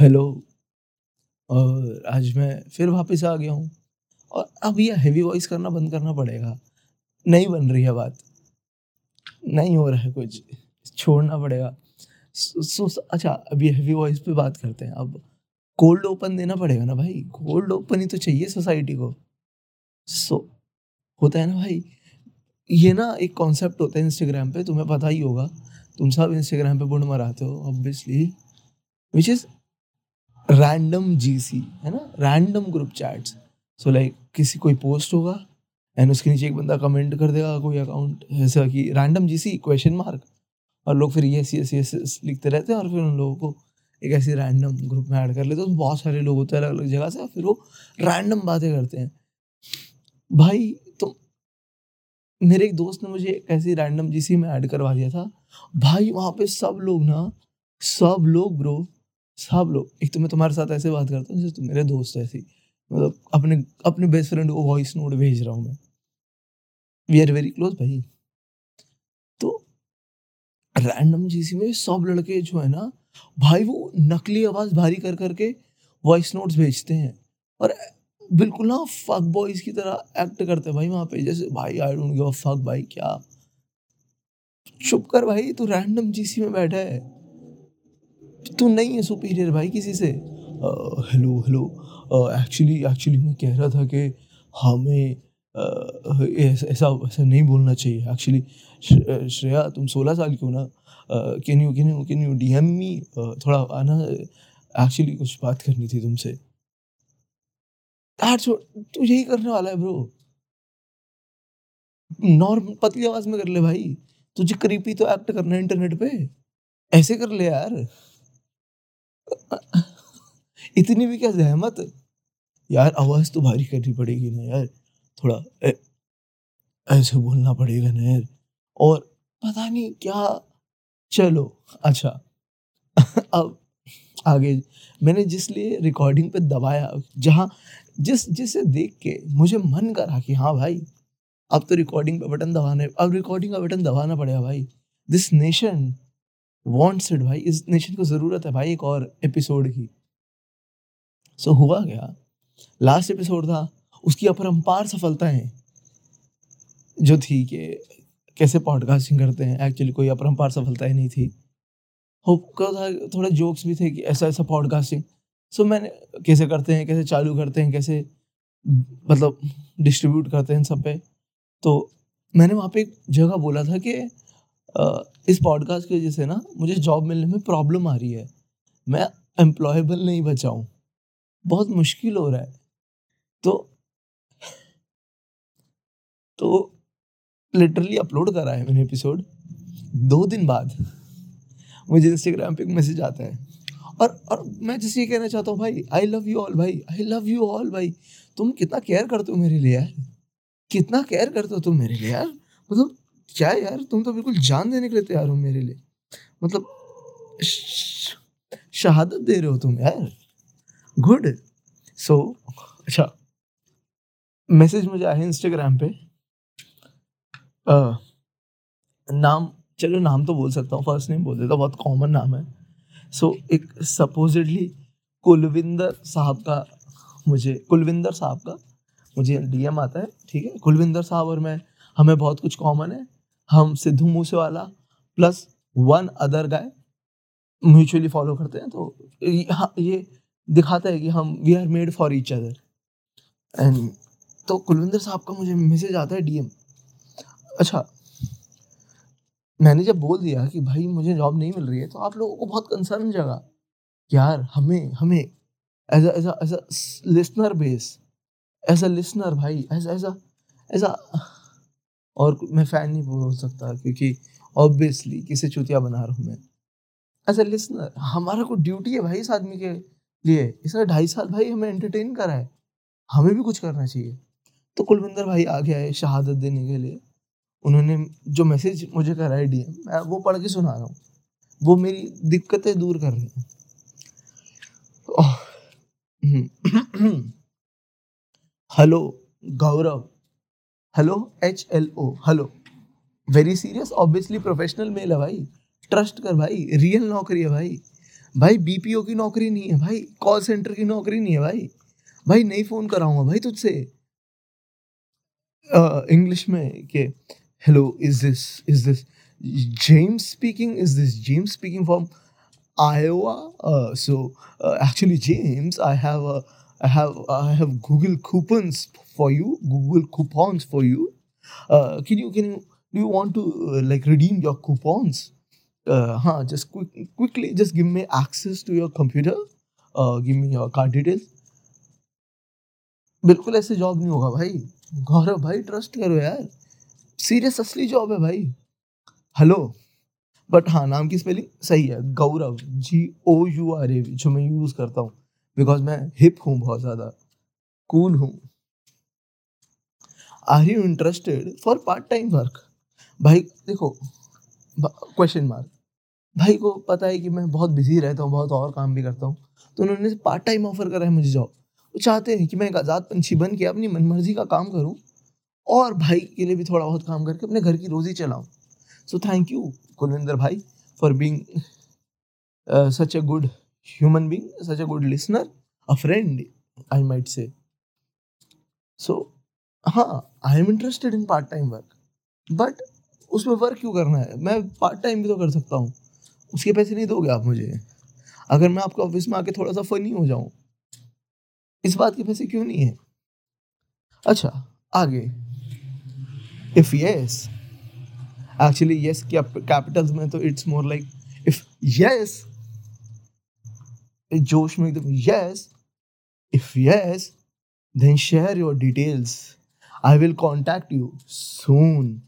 Hello. और आज मैं फिर वापस आ गया हूँ। और अब ये हैवी वॉइस करना बंद करना पड़ेगा। नहीं बन रही है बात। नहीं हो रहा है कुछ। छोड़ना पड़ेगा। सो अच्छा ये हेवी वॉइस पे बात करते हैं। अब कोल्ड ओपन देना पड़ेगा ना भाई? कोल्ड ओपन ही तो चाहिए सोसाइटी को। सो, होता है ना भाई? ये ना एक कॉन्सेप्ट होता है इंस्टाग्राम पे, तुम्हें पता ही होगा। तुम सब इंस्टाग्राम पे बुंड मराते हो obviously which is random GC है ना? Random group chats so like किसी कोई पोस्ट होगा एंड उसके नीचे एक बंदा कमेंट कर देगा कोई अकाउंट ऐसा कि रैंडम जीसी क्वेश्चन मार्क और लोग फिर यस यस यस लिखते रहते हैं और फिर उन लोगों को एक ऐसी रैंडम ग्रुप में ऐड कर लेते हैं। तो बहुत सारे लोग होते हैं अलग अलग जगह से फिर वो रैंडम बातें करते हैं। भाई तो मेरे एक दोस्त ने मुझे एक ऐसी रैंडम जीसी में ऐड करवा दिया था। भाई, वहाँ पे सब लोग ना, सब लोग ब्रो सब लोग, एक तो मैं तुम्हारे साथ ऐसे बात करता हूँ, जैसे तुम मेरे दोस्त ऐसी मतलब अपने अपने बेस्ट फ्रेंड को वॉइस नोट भेज रहा हूँ मैं। वी आर वेरी क्लोज भाई। तो रैंडम जीसी में सब लड़के जो है ना, भाई वो नकली आवाज़ भारी कर, करके वॉइस नोट्स भेजते हैं। और बिल्कुल ना फक बॉयज़ की तरह एक्ट करते हैं भाई वहाँ पे, जैसे, भाई I don't give a fuck भाई, क्या? चुप कर भाई, तू रैंडम जीसी में बैठा है। तू नहीं है सुपीरियर भाई किसी से? हेलो हेलो एक्चुअली एक्चुअली मैं कह रहा था कि हमें ऐसा ऐसा नहीं बोलना चाहिए। एक्चुअली श्रेया, तुम सोलह साल की हो ना? Can you can you can you D M me थोड़ा आना। एक्चुअली कुछ बात करनी थी तुमसे। तू यही करने वाला है ब्रो नॉर्मल पतली आवाज़ में कर ले भाई। तुझे क्रीपी तो एक्ट करना है इंटरनेट पे। ऐसे कर ले यार। इतनी भी क्या जहमत? यार आवाज़ तो भारी करनी पड़ेगी ना यार। थोड़ा ए, ऐसे बोलना पड़ेगा ना यार। और पता नहीं क्या चलो अच्छा। अब आगे मैंने जिसलिए रिकॉर्डिंग पे दबाया जहाँ जिस जिसे देख के मुझे मन करा कि हाँ भाई अब तो रिकॉर्डिंग पे बटन दबाने अब रिकॉर्डिंग का बटन दबाना पड़ेगा भाई। दिस नेशन वॉन्ट्स इट भाई। इस नेशन को ज़रूरत है भाई एक और एपिसोड की। सो so, हुआ गया लास्ट एपिसोड था। उसकी अपरम्पार सफलताएँ जो थी कि कैसे पॉडकास्टिंग करते हैं। एक्चुअली कोई अपरम्पार सफलताएँ नहीं थी। हो था थोड़े जोक्स भी थे कि ऐसा ऐसा पॉडकास्टिंग सो so, मैंने कैसे करते हैं कैसे चालू करते हैं कैसे मतलब डिस्ट्रीब्यूट करते हैं सब पे। तो मैंने वहाँ पे एक जगह बोला था कि इस पॉडकास्ट की वजह से ना मुझे जॉब मिलने में प्रॉब्लम आ रही है। मैं एम्प्लॉयबल नहीं बचा हूँ। बहुत मुश्किल हो रहा है। तो तो लिटरली अपलोड करा है मैंने एपिसोड दो दिन बाद मुझे इंस्टाग्राम पे एक मैसेज आता है। और और मैं जैसे ये कहना चाहता हूँ, भाई आई लव यू ऑल भाई आई लव यू ऑल भाई। तुम कितना केयर करते हो मेरे लिए यार? कितना केयर करते हो तुम मेरे लिए यार? मतलब क्या यार तुम तो बिल्कुल जान देने के लिए तैयार हो मेरे लिए। मतलब शहादत दे रहे हो तुम यार। गुड सो so, अच्छा मैसेज मुझे आया इंस्टाग्राम पे। आ, नाम चलो नाम तो बोल सकता हूँ फ़र्स्ट नेम बोल देता बहुत कॉमन नाम है। सो so, एक सपोजिटली कुलविंदर साहब का मुझे कुलविंदर साहब का मुझे डीएम आता है ठीक है? कुलविंदर साहब और मैं हमें बहुत कुछ कॉमन है। हम Sidhu Moose Wala plus one other guy mutually follow करते हैं तो हाँ ये दिखाता है कि हम we are made for each other and तो कुलविंदर साहब का मुझे मैसेज आता है डीएम अच्छा मैंने जब बोल दिया कि भाई मुझे जॉब नहीं मिल रही है तो आप लोगों को बहुत कंसर्न जगा। यार, हमें हमें as as as listener base as a listener भाई एज एज एज और मैं फ़ैन नहीं बोल सकता क्योंकि ऑब्वियसली किसे चुतिया बना रहा हूँ मैं। एज अ लिसनर हमारा को ड्यूटी है भाई इस आदमी के लिए। इसने ढाई साल भाई हमें एंटरटेन करा है। हमें भी कुछ करना चाहिए। तो कुलविंदर भाई आ गया है शहादत देने के लिए। उन्होंने जो मैसेज मुझे करा है डीएम मैं वो पढ़ के सुना रहा हूँ। वो मेरी दिक्कतें दूर कर रही हैं। Hello Gaurav. Hello H L O hello very serious obviously professional mail है भाई. ट्रस्ट कर भाई. रियल नौकरी है भाई. भाई बीपीओ की नौकरी नहीं है भाई. कॉल सेंटर की नौकरी नहीं है भाई. भाई नहीं फ़ोन कराऊँगा भाई तुझसे. इंग्लिश में के hello is this is this James speaking is this James speaking from Iowa. Uh, so uh, actually, James, I have a, I have I have for you. Google coupons for you. Uh, can you can you do you want to uh, like redeem your coupons? Uh, huh, just quick, quickly just give me access to your computer. Uh, give me your card details. बिल्कुल ऐसे job नहीं होगा भाई गौरव भाई trust करो यार serious असली job है भाई हेलो बट हाँ नाम की स्पेलिंग सही है गौरव जी ओ यू आर ए जो मैं यूज़ करता हूँ बिकॉज़ मैं हिप हूँ बहुत ज़्यादा कूल हूँ are you interested for part time work भाई, देखो क्वेश्चन मार्क भाई को पता है कि मैं बहुत बिज़ी रहता हूँ, बहुत और काम भी करता हूँ तो उन्होंने पार्ट टाइम ऑफ़र करा है मुझे जॉब वो चाहते हैं कि मैं एक आज़ाद पंछी बन के अपनी मनमर्जी का काम करूँ और भाई के लिए भी थोड़ा बहुत काम करके अपने घर की रोज़ी चलाऊँ. सो थैंक यू कुलविंदर भाई for being such a good human being such a good listener a friend I might say so हाँ I am interested in part time work but उसमें वर्क क्यों करना है? मैं पार्ट टाइम भी तो कर सकता हूँ। उसके पैसे नहीं दोगे आप मुझे। अगर मैं आपके ऑफ़िस में आके थोड़ा सा फनी हो जाऊँ, इस बात के पैसे क्यों नहीं है? अच्छा आगे। If yes actually yes capitals में तो it's more like if yes जोश में एकदम yes if yes then share your details I will contact you soon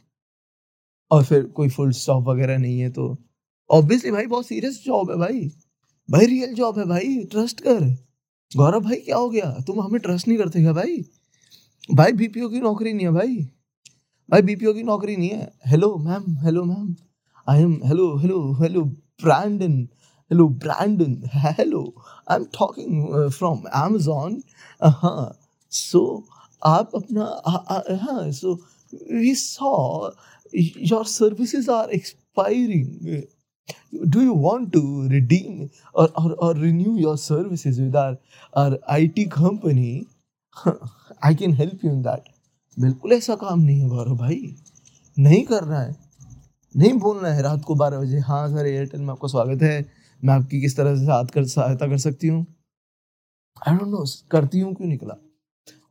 और फिर कोई फुल स्टॉप वगैरह नहीं है तो ऑब्वियसली भाई बहुत सीरियस जॉब है भाई। भाई रियल जॉब है भाई ट्रस्ट कर। गौरव भाई क्या हो गया? तुम हमें ट्रस्ट नहीं करते क्या भाई? भाई बीपीओ की नौकरी नहीं है भाई। भाई बीपीओ की नौकरी नहीं है। Hello ma'am hello ma'am I am hello hello hello Brandon hello Brandon hello I am talking from Amazon हाँ सो आप अपना हाँ so we saw your services are expiring do you want to redeem or, or, or renew your services with our, our IT company? I can help you in that. बिल्कुल ऐसा काम नहीं है गौरव भाई। नहीं करना है। नहीं बोलना है। रात को बारह बजे। हाँ सर एयरटेल में आपका स्वागत है। मैं आपकी किस तरह से सहायता कर सकती हूँ? आई डोंट नो करती हूँ क्यों निकला?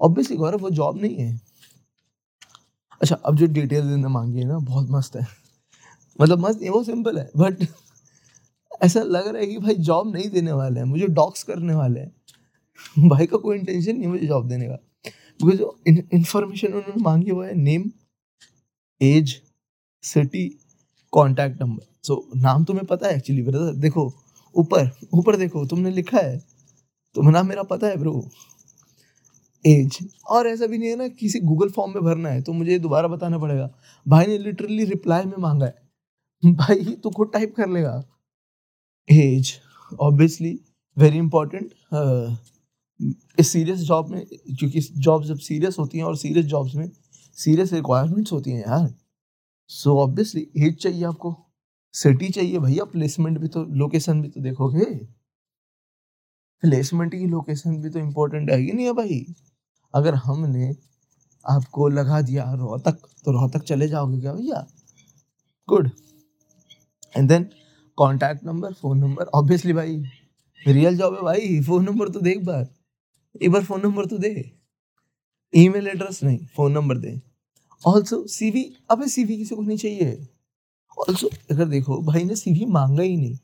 ऑब्वियसली गौरव वो जॉब नहीं है। अच्छा अब जो डिटेल देने मांगी है ना, बहुत मस्त है। मतलब मस्त नहीं, वो सिंपल है बट ऐसा लग रहा है कि भाई जॉब नहीं देने वाले हैं, मुझे डॉक्स करने वाले हैं। भाई का कोई इंटेंशन नहीं मुझे जॉब देने का। बिकॉज़ जो इन्फॉर्मेशन उन्होंने मांगी वो है name age city contact number so नाम तुम्हें पता है एक्चुअली ब्रदर देखो, ऊपर ऊपर देखो, तुमने लिखा है। तो नाम मेरा पता है ब्रो एज और ऐसा भी नहीं है ना, किसी गूगल फॉर्म में भरना है तो मुझे दोबारा बताना पड़ेगा। भाई ने लिटरली रिप्लाई में मांगा है। भाई तो खुद टाइप कर लेगा। एज ऑब्वियसली वेरी इंपॉर्टेंट इस सीरियस जॉब में, क्योंकि जॉब जब सीरियस होती हैं और सीरियस जॉब्स में सीरियस रिक्वायरमेंट्स होती हैं यार। सो ऑब्वियसली एज चाहिए आपको। सिटी चाहिए भैया प्लेसमेंट भी तो लोकेशन भी तो देखोगे। प्लेसमेंट की लोकेशन भी तो इम्पोर्टेंट कि नहीं है भाई। अगर हमने आपको लगा दिया रोहतक तो रोहतक चले जाओगे क्या भैया? Good and then contact number phone number obviously भाई रियल जॉब है भाई फ़ोन नंबर तो दे एक बार। एक बार फ़ोन नंबर तो दे। ईमेल एड्रेस नहीं फ़ोन नंबर दे। ऑल्सो सीवी अबे सीवी किसी को नहीं चाहिए। ऑल्सो अगर देखो, भाई ने सी वी मांगा ही नहीं।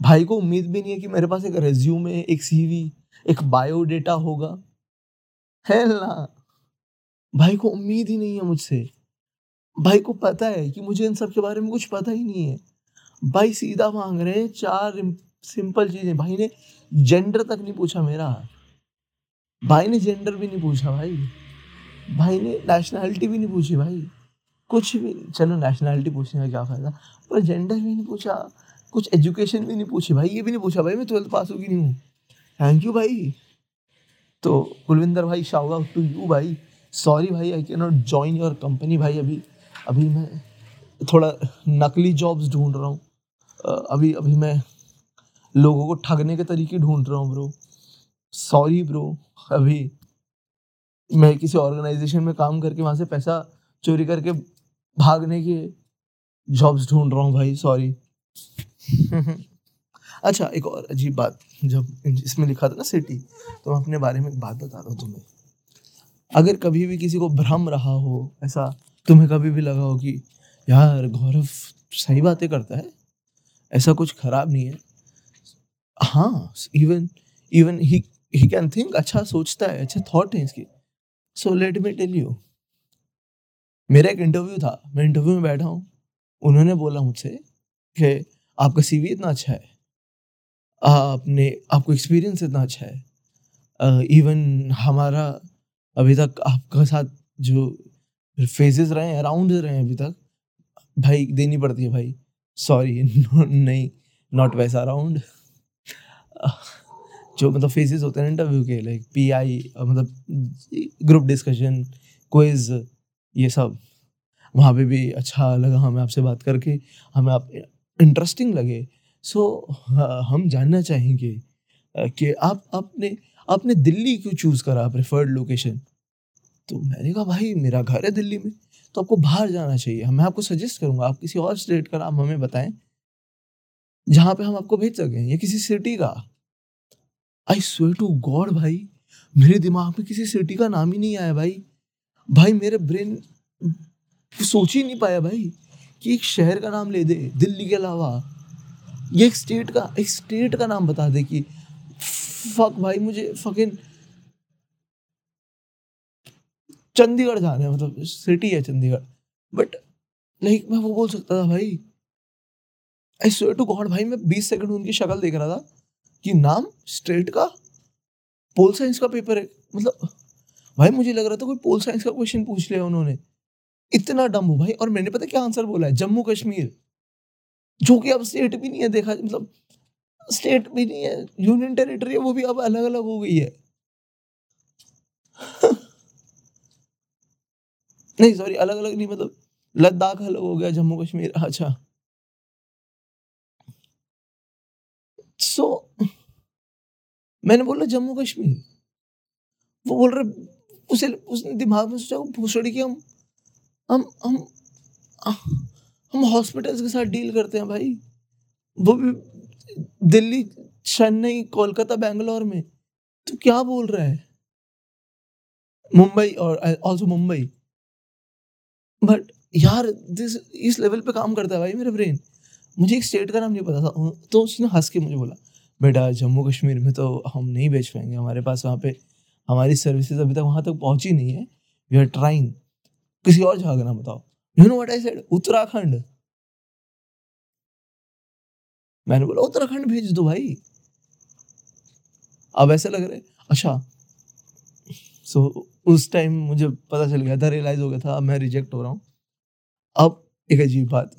भाई को उम्मीद भी नहीं है कि मेरे पास एक रेज्यूम है एक सी वी एक बायोडेटा होगा। है भाई को उम्मीद ही नहीं है मुझसे। भाई को पता है कि मुझे इन सब के बारे में कुछ पता ही नहीं है। भाई सीधा मांग रहे हैं चार सिंपल चीज़ें। भाई ने जेंडर तक नहीं पूछा मेरा। भाई ने जेंडर भी नहीं पूछा भाई। भाई ने नेशनैलिटी भी नहीं पूछी भाई। कुछ भी चलो नेशनैलिटी पूछने का क्या फ़ायदा? पर जेंडर भी नहीं पूछा। कुछ एजुकेशन भी नहीं पूछी भाई। ये भी नहीं पूछा भाई, मैं ट्वेल्थ पास हो कि नहीं हूँ। थैंक यू भाई। तो कुलविंदर भाई आउट टू यू भाई। सॉरी भाई I can not join your company भाई। अभी अभी मैं थोड़ा नकली जॉब्स ढूंढ रहा हूँ। अभी अभी मैं लोगों को ठगने के तरीके ढूंढ रहा हूँ ब्रो सॉरी ब्रो अभी मैं किसी ऑर्गेनाइजेशन में काम करके वहाँ से पैसा चोरी करके भागने के जॉब्स ढूंढ रहा हूँ भाई। सॉरी अच्छा एक और अजीब बात, जब इसमें लिखा था ना सिटी तो मैं अपने बारे में एक बात बता रहा हूँ तुम्हें। अगर कभी भी किसी को भ्रम रहा हो, ऐसा तुम्हें कभी भी लगा हो कि, यार, गौरव सही बातें करता है, ऐसा कुछ खराब नहीं है। हाँ even even he he can think अच्छा सोचता है, अच्छे थॉट है इसकी। So let me tell you मेरा एक इंटरव्यू था, मैं इंटरव्यू में बैठा हूँ, उन्होंने बोला मुझसे कि, आपका सीवी इतना अच्छा है। आपने, आपको एक्सपीरियंस इतना अच्छा है। इवन हमारा अभी तक आपका साथ जो फेजेस रहे हैं अराउंड रहे हैं अभी तक, भाई देनी पड़ती है भाई। सॉरी नहीं नॉट वैसा अराउंड जो मतलब फेजेस होते हैं इंटरव्यू के लाइक पी आई मतलब ग्रुप डिस्कशन क्विज ये सब। वहाँ पे भी अच्छा लगा हमें आपसे बात करके। हमें आप इंटरेस्टिंग लगे। सो so, हम जानना चाहेंगे कि आप आपने आपने दिल्ली क्यों चूज़ करा प्रेफर्ड लोकेशन तो मैंने कहा भाई मेरा घर है दिल्ली में तो आपको बाहर जाना चाहिए। मैं आपको सजेस्ट करूँगा आप किसी और स्टेट का नाम हमें बताएँ जहाँ पे हम आपको भेज सकें या किसी सिटी का। आई स्वे टू गॉड भाई मेरे दिमाग में किसी सिटी का नाम ही नहीं आया भाई। भाई मेरे ब्रेन सोच ही नहीं पाया भाई कि एक शहर का नाम ले दे दिल्ली के अलावा। ये एक स्टेट का, एक स्टेट का नाम बता दे कि फक भाई, मुझे फकिन चंडीगढ़ जाना है मतलब सिटी है चंडीगढ़। बट लाइक मैं वो बोल सकता था भाई आई स्वेयर टू गॉड भाई, मैं बीस सेकंड उनकी शक्ल देख रहा था कि नाम स्टेट का पोल साइंस का पेपर है। मतलब भाई, मुझे लग रहा था कोई पोल साइंस का क्वेश्चन पूछ लिया उन्होंने। इतना डम हो भाई, और मैंने पता क्या आंसर बोला है? जम्मू कश्मीर। जो कि अब स्टेट भी नहीं है देखा मतलब स्टेट भी नहीं है यूनियन टेरिटरी है वो भी अब अलग अलग हो गई है। नहीं सॉरी अलग अलग नहीं मतलब लद्दाख अलग हो गया जम्मू कश्मीर अच्छा। सो so, मैंने बोला जम्मू कश्मीर? वो बोल रहे उसे उसने दिमाग में सोचा भूसड़ी की हम हम हम हम हॉस्पिटल्स के साथ डील करते हैं भाई। वो भी दिल्ली, चेन्नई, कोलकाता, बेंगलोर में। तो क्या बोल रहा है? मुंबई और ऑल्सो मुंबई। बट यार दिस इस लेवल पे काम करता है भाई मेरा ब्रेन मुझे एक स्टेट का नाम नहीं पता था। तो उसने हंस के मुझे बोला, बेटा, जम्मू कश्मीर में तो हम नहीं बेच पाएँगे। हमारे पास वहाँ पे, हमारी सर्विसेज़ अभी तक वहाँ तक पहुँची नहीं है। वी आर ट्राइंग किसी और जगह का नाम बताओ। You know what I said Uttarakhand मैंने बोला उत्तराखंड भेज दो भाई. अब ऐसे लग रहे अच्छा. सो so, उस टाइम मुझे पता चल गया था रियलाइज़ हो गया था मैं रिजेक्ट हो रहा हूँ। अब एक अजीब बात।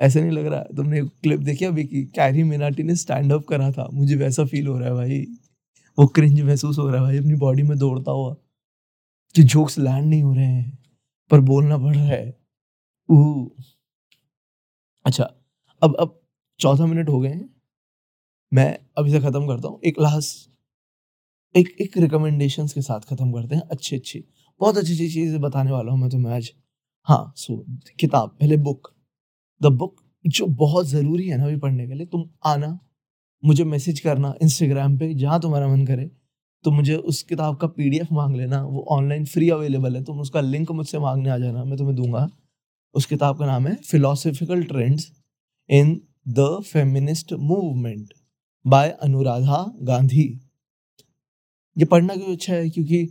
ऐसे नहीं लग रहा है तुमने क्लिप देखी अभी की कैरी मिनाटी ने स्टैंड अप करा था? मुझे वैसा फील हो रहा है भाई। वो क्रिंज महसूस हो रहा है भाई अपनी बॉडी में दौड़ता हुआ। कि जोक्स लैंड नहीं हो रहे हैं। पर बोलना पड़ रहा है। ऊ अच्छा अब अब चौथा मिनट हो गए हैं। मैं अभी से ख़त्म करता हूँ। एक लास्ट, एक एक रिकमेंडेशंस के साथ ख़त्म करते हैं। अच्छी अच्छी, बहुत अच्छी अच्छी चीज़ें बताने वाला हूँ मैं तुम्हें आज। हाँ सो, किताब, पहले बुक द बुक जो बहुत ज़रूरी है ना अभी पढ़ने के लिए, तुम आना, मुझे मैसेज करना इंस्टाग्राम पे, जहाँ तुम्हारा मन करे। तो मुझे उस किताब का पीडीएफ मांग लेना। वो ऑनलाइन फ्री अवेलेबल है तुम उसका लिंक मुझसे मांगने आ जाना, मैं तुम्हें दूँगा। उस किताब का नाम है philosophical trends in the feminist movement by Anuradha Gandhi ये पढ़ना क्यों अच्छा है? क्योंकि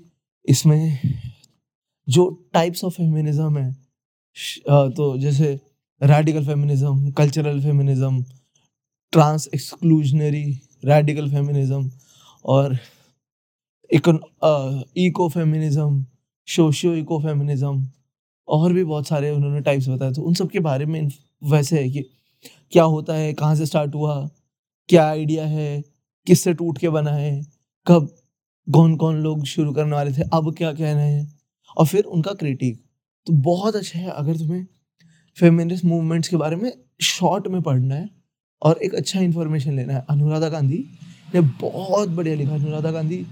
इसमें जो टाइप्स ऑफ़ फेमिनिज्म है तो जैसे radical feminism cultural feminism trans exclusionary radical feminism और eco feminism socio eco feminism और भी बहुत सारे उन्होंने टाइप्स बताए। तो उन सब के बारे में वैसे है कि क्या होता है, कहाँ से स्टार्ट हुआ, क्या आइडिया है, किससे टूट के बना है, कब कौन कौन लोग शुरू करने वाले थे, अब क्या कह रहे हैं और फिर उनका क्रिटिक तो बहुत अच्छा है, अगर तुम्हें फेमिनिस्ट मूवमेंट्स के बारे में शॉर्ट में पढ़ना है और एक अच्छा इन्फॉर्मेशन लेना है। अनुराधा गांधी ने बहुत बढ़िया लिखा अनुराधा गांधी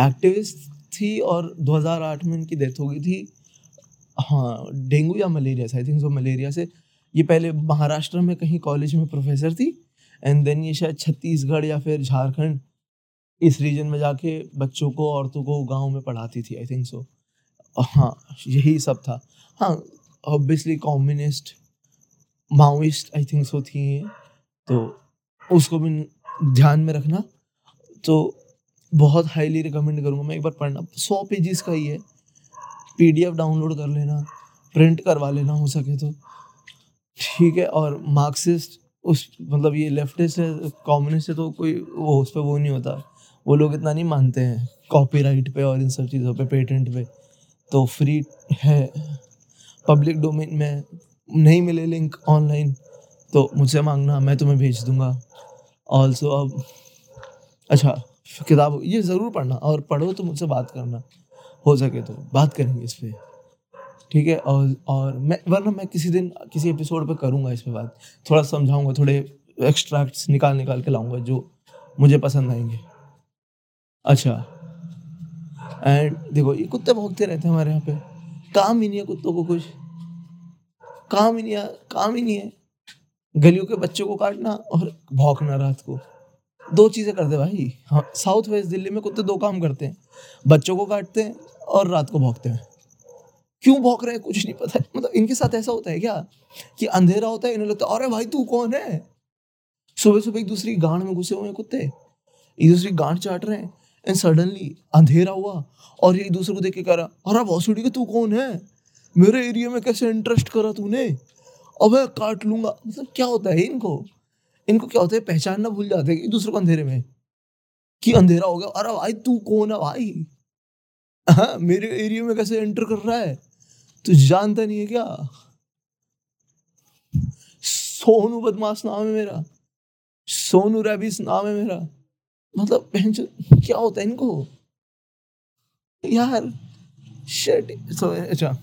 एक्टिविस्ट थी और 2008 में इनकी डेथ हो गई थी। हाँ डेंगू या मलेरिया से आई थिंक सो मलेरिया से। ये पहले महाराष्ट्र में कहीं कॉलेज में प्रोफेसर थी एंड देन ये शायद छत्तीसगढ़ या फिर झारखंड इस रीजन में जाके बच्चों को, औरतों को गाँव में पढ़ाती थी आई थिंक सो हाँ यही सब था। हाँ obviously communist Maoist I think so थी तो उसको भी ध्यान में रखना। तो बहुत हाईली रिकमेंड करूँगा मैं एक बार पढ़ना। सौ पेजेस का ही है। पीडीएफ डाउनलोड कर लेना प्रिंट करवा लेना हो सके तो। ठीक है, और मार्क्सिस्ट उस मतलब ये लेफ्टिस्ट है कम्युनिस्ट है तो कोई वो उस पर वो नहीं होता। वो लोग इतना नहीं मानते हैं। कॉपीराइट पे और इन सब चीज़ों पे पेटेंट पे। तो फ्री है। पब्लिक डोमेन में नहीं मिले लिंक ऑनलाइन तो मुझसे मांगना, मैं तुम्हें भेज दूँगा। ऑल्सो अब अच्छा किताब, ये ज़रूर पढ़ना और पढ़ो तो मुझसे बात करना, हो सके तो बात करेंगे इस पर ठीक है? और और मैं, वरना मैं किसी दिन, किसी एपिसोड पे करूँगा इस पर बात। थोड़ा समझाऊँगा, थोड़े एक्सट्रैक्ट्स निकाल निकाल के लाऊँगा, जो मुझे पसंद आएँगे। अच्छा। एंड देखो, ये कुत्ते भोगते रहते हैं हमारे यहाँ पे। काम ही नहीं है कुत्तों को कुछ। काम ही नहीं है, काम ही नहीं है। गलियों के बच्चों को काटना और भौंकना रात को। दो चीज़ें करते भाई। हाँ साउथ वेस्ट दिल्ली में कुत्ते दो काम करते हैं। बच्चों को काटते हैं और रात को भौंकते हैं। क्यों भौंक रहे हैं? कुछ नहीं पता। मतलब इनके साथ ऐसा होता है क्या? कि अंधेरा होता है, इन्हें लगता है, अरे भाई, तू कौन है? सुबह सुबह एक दूसरी गांड में घुसे हुए हैं कुत्ते। एक दूसरी गांड चाट रहे हैं। एंड सडनली अंधेरा हुआ और ये एक दूसरे को देख के कह रहा, अरे भौसुड़ी के तू कौन है? मेरे एरिया में कैसे इंटरेस्ट करा तूने? अबे काट लूँगा। मतलब क्या होता है इनको इनको क्या होता है पहचानना भूल जाते हैं एक दूसरे को अंधेरे में कि अंधेरा हो गया। अरे भाई तू कौन है भाई? हाँ मेरे एरिया में कैसे एंटर कर रहा है? तू जानता नहीं है क्या? सोनू बदमाश नाम है मेरा। सोनू रैबिस नाम है मेरा। मतलब क्या होता है इनको? यार so, अच्छा।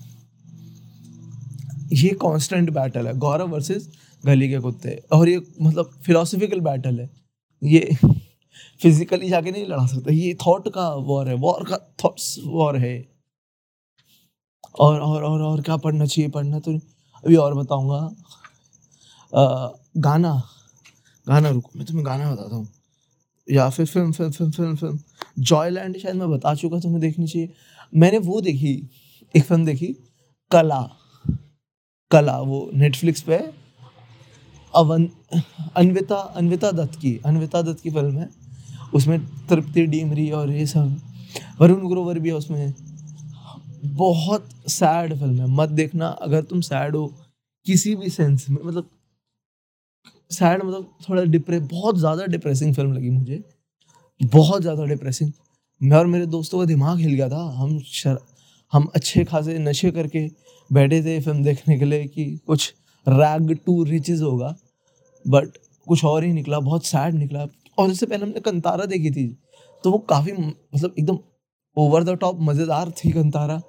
ये कांस्टेंट बैटल है। गौरव वर्सेस गली के कुत्ते। और ये मतलब फिलोसफिकल बैटल है। ये फिजिकली जाके नहीं लड़ा सकता। ये थॉट का वॉर है। वॉर का थॉट्स वॉर है। और और और और क्या पढ़ना चाहिए? पढ़ना तो अभी और बताऊँगा। गाना। गाना रुको। मैं तुम्हें गाना बताता हूँ। या फिर film film film film film Joyland शायद मैं बता चुका तुम्हें देखनी चाहिए। मैंने वो देखी, एक फ़िल्म देखी, कला। कला, वो नेटफ्लिक्स पे अवन, अनविता अनविता दत्त की, अनविता दत्त की फ़िल्म है। उसमें तृप्ति डीमरी और ये सब, वरुण ग्रोवर भी है उसमें। बहुत सैड फ़िल्म है, मत देखना, अगर तुम सैड हो, किसी भी सेंस में मतलब सैड मतलब थोड़ा डिप्रे बहुत ज़्यादा डिप्रेसिंग फ़िल्म लगी मुझे। बहुत ज़्यादा डिप्रेसिंग मैं और मेरे दोस्तों का दिमाग हिल गया था, हम शर हम अच्छे खासे नशे करके बैठे थे फ़िल्म देखने के लिए कि कुछ रैग टू रिचेज होगा बट कुछ और ही निकला, बहुत सैड निकला। और इससे पहले हमने कंतारा देखी थी तो वो काफ़ी मतलब एकदम ओवर द टॉप मज़ेदार थी कंतारा।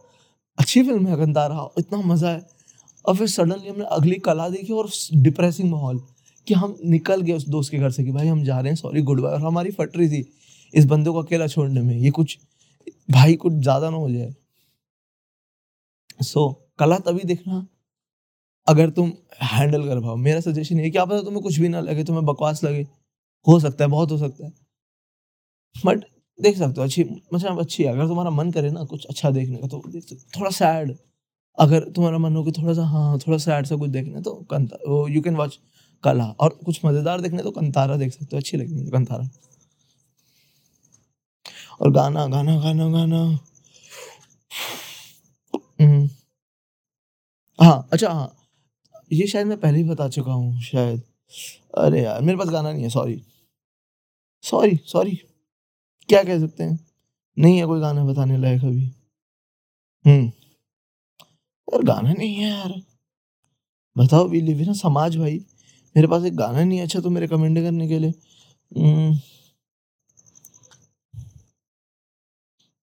अच्छी फ़िल्म है कंतारा, इतना मज़ा है। और फिर सडनली हमने अगली कला देखी और डिप्रेसिंग माहौल कि हम निकल गए उस दोस्त के घर से कि भाई हम जा रहे हैं सॉरी गुड बाय और हमारी फट रही थी इस बंदे को अकेला छोड़ने में, ये कुछ, भाई कुछ ज़्यादा ना हो जाए। सो so, कला तभी देखना अगर तुम हैंडल कर पाओ। मेरा सजेशन है कि आप तुम्हें कुछ भी ना लगे तुम्हें बकवास लगे हो सकता है बहुत हो सकता है। बट देख सकते हो अच्छी मतलब अच्छी है। अगर तुम्हारा मन करे ना कुछ अच्छा देखने का तो देख सकते थोड़ा सैड अगर तुम्हारा मन हो कि थोड़ा सा हाँ थोड़ा सैड सा कुछ देखना तो कंता यू कैन वॉच कला और कुछ मज़ेदार देखने तो कंतारा देख सकते हो अच्छी लगेगी कंतारा। और गाना गाना गाना गाना। हाँ अच्छा हाँ। ये शायद मैं पहले ही बता चुका हूँ, शायद। अरे यार, मेरे पास गाना नहीं है सॉरी सॉरी सॉरी क्या कह सकते हैं? नहीं है कोई गाना बताने लायक अभी। हम्म। और गाना नहीं है यार। बताओ भी लिव ना समाज भाई। मेरे पास एक गाना नहीं है अच्छा तो मेरे कमेंट करने के लिए। हम्म।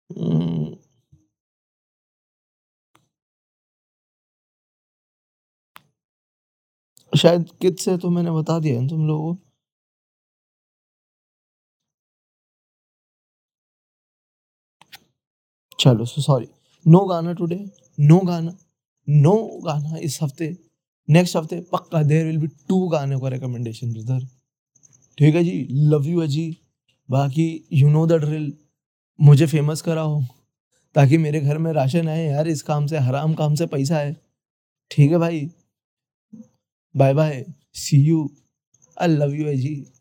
हम्म। शायद किड से तो मैंने बता दिया है तुम लोगों को। चलो सो सॉरी नो गाना टुडे नो गाना नो गाना इस हफ़्ते नेक्स्ट हफ़्ते पक्का देर विल बी टू गाने का रिकमेंडेशन ब्रदर ठीक है जी? लव यू अजी बाकी यू नो द ड्रिल मुझे फ़ेमस कराओ। ताकि मेरे घर में राशन आए, यार, इस काम से, हराम काम से पैसा आए। ठीक है भाई? Bye bye. See you. I love you, Aj.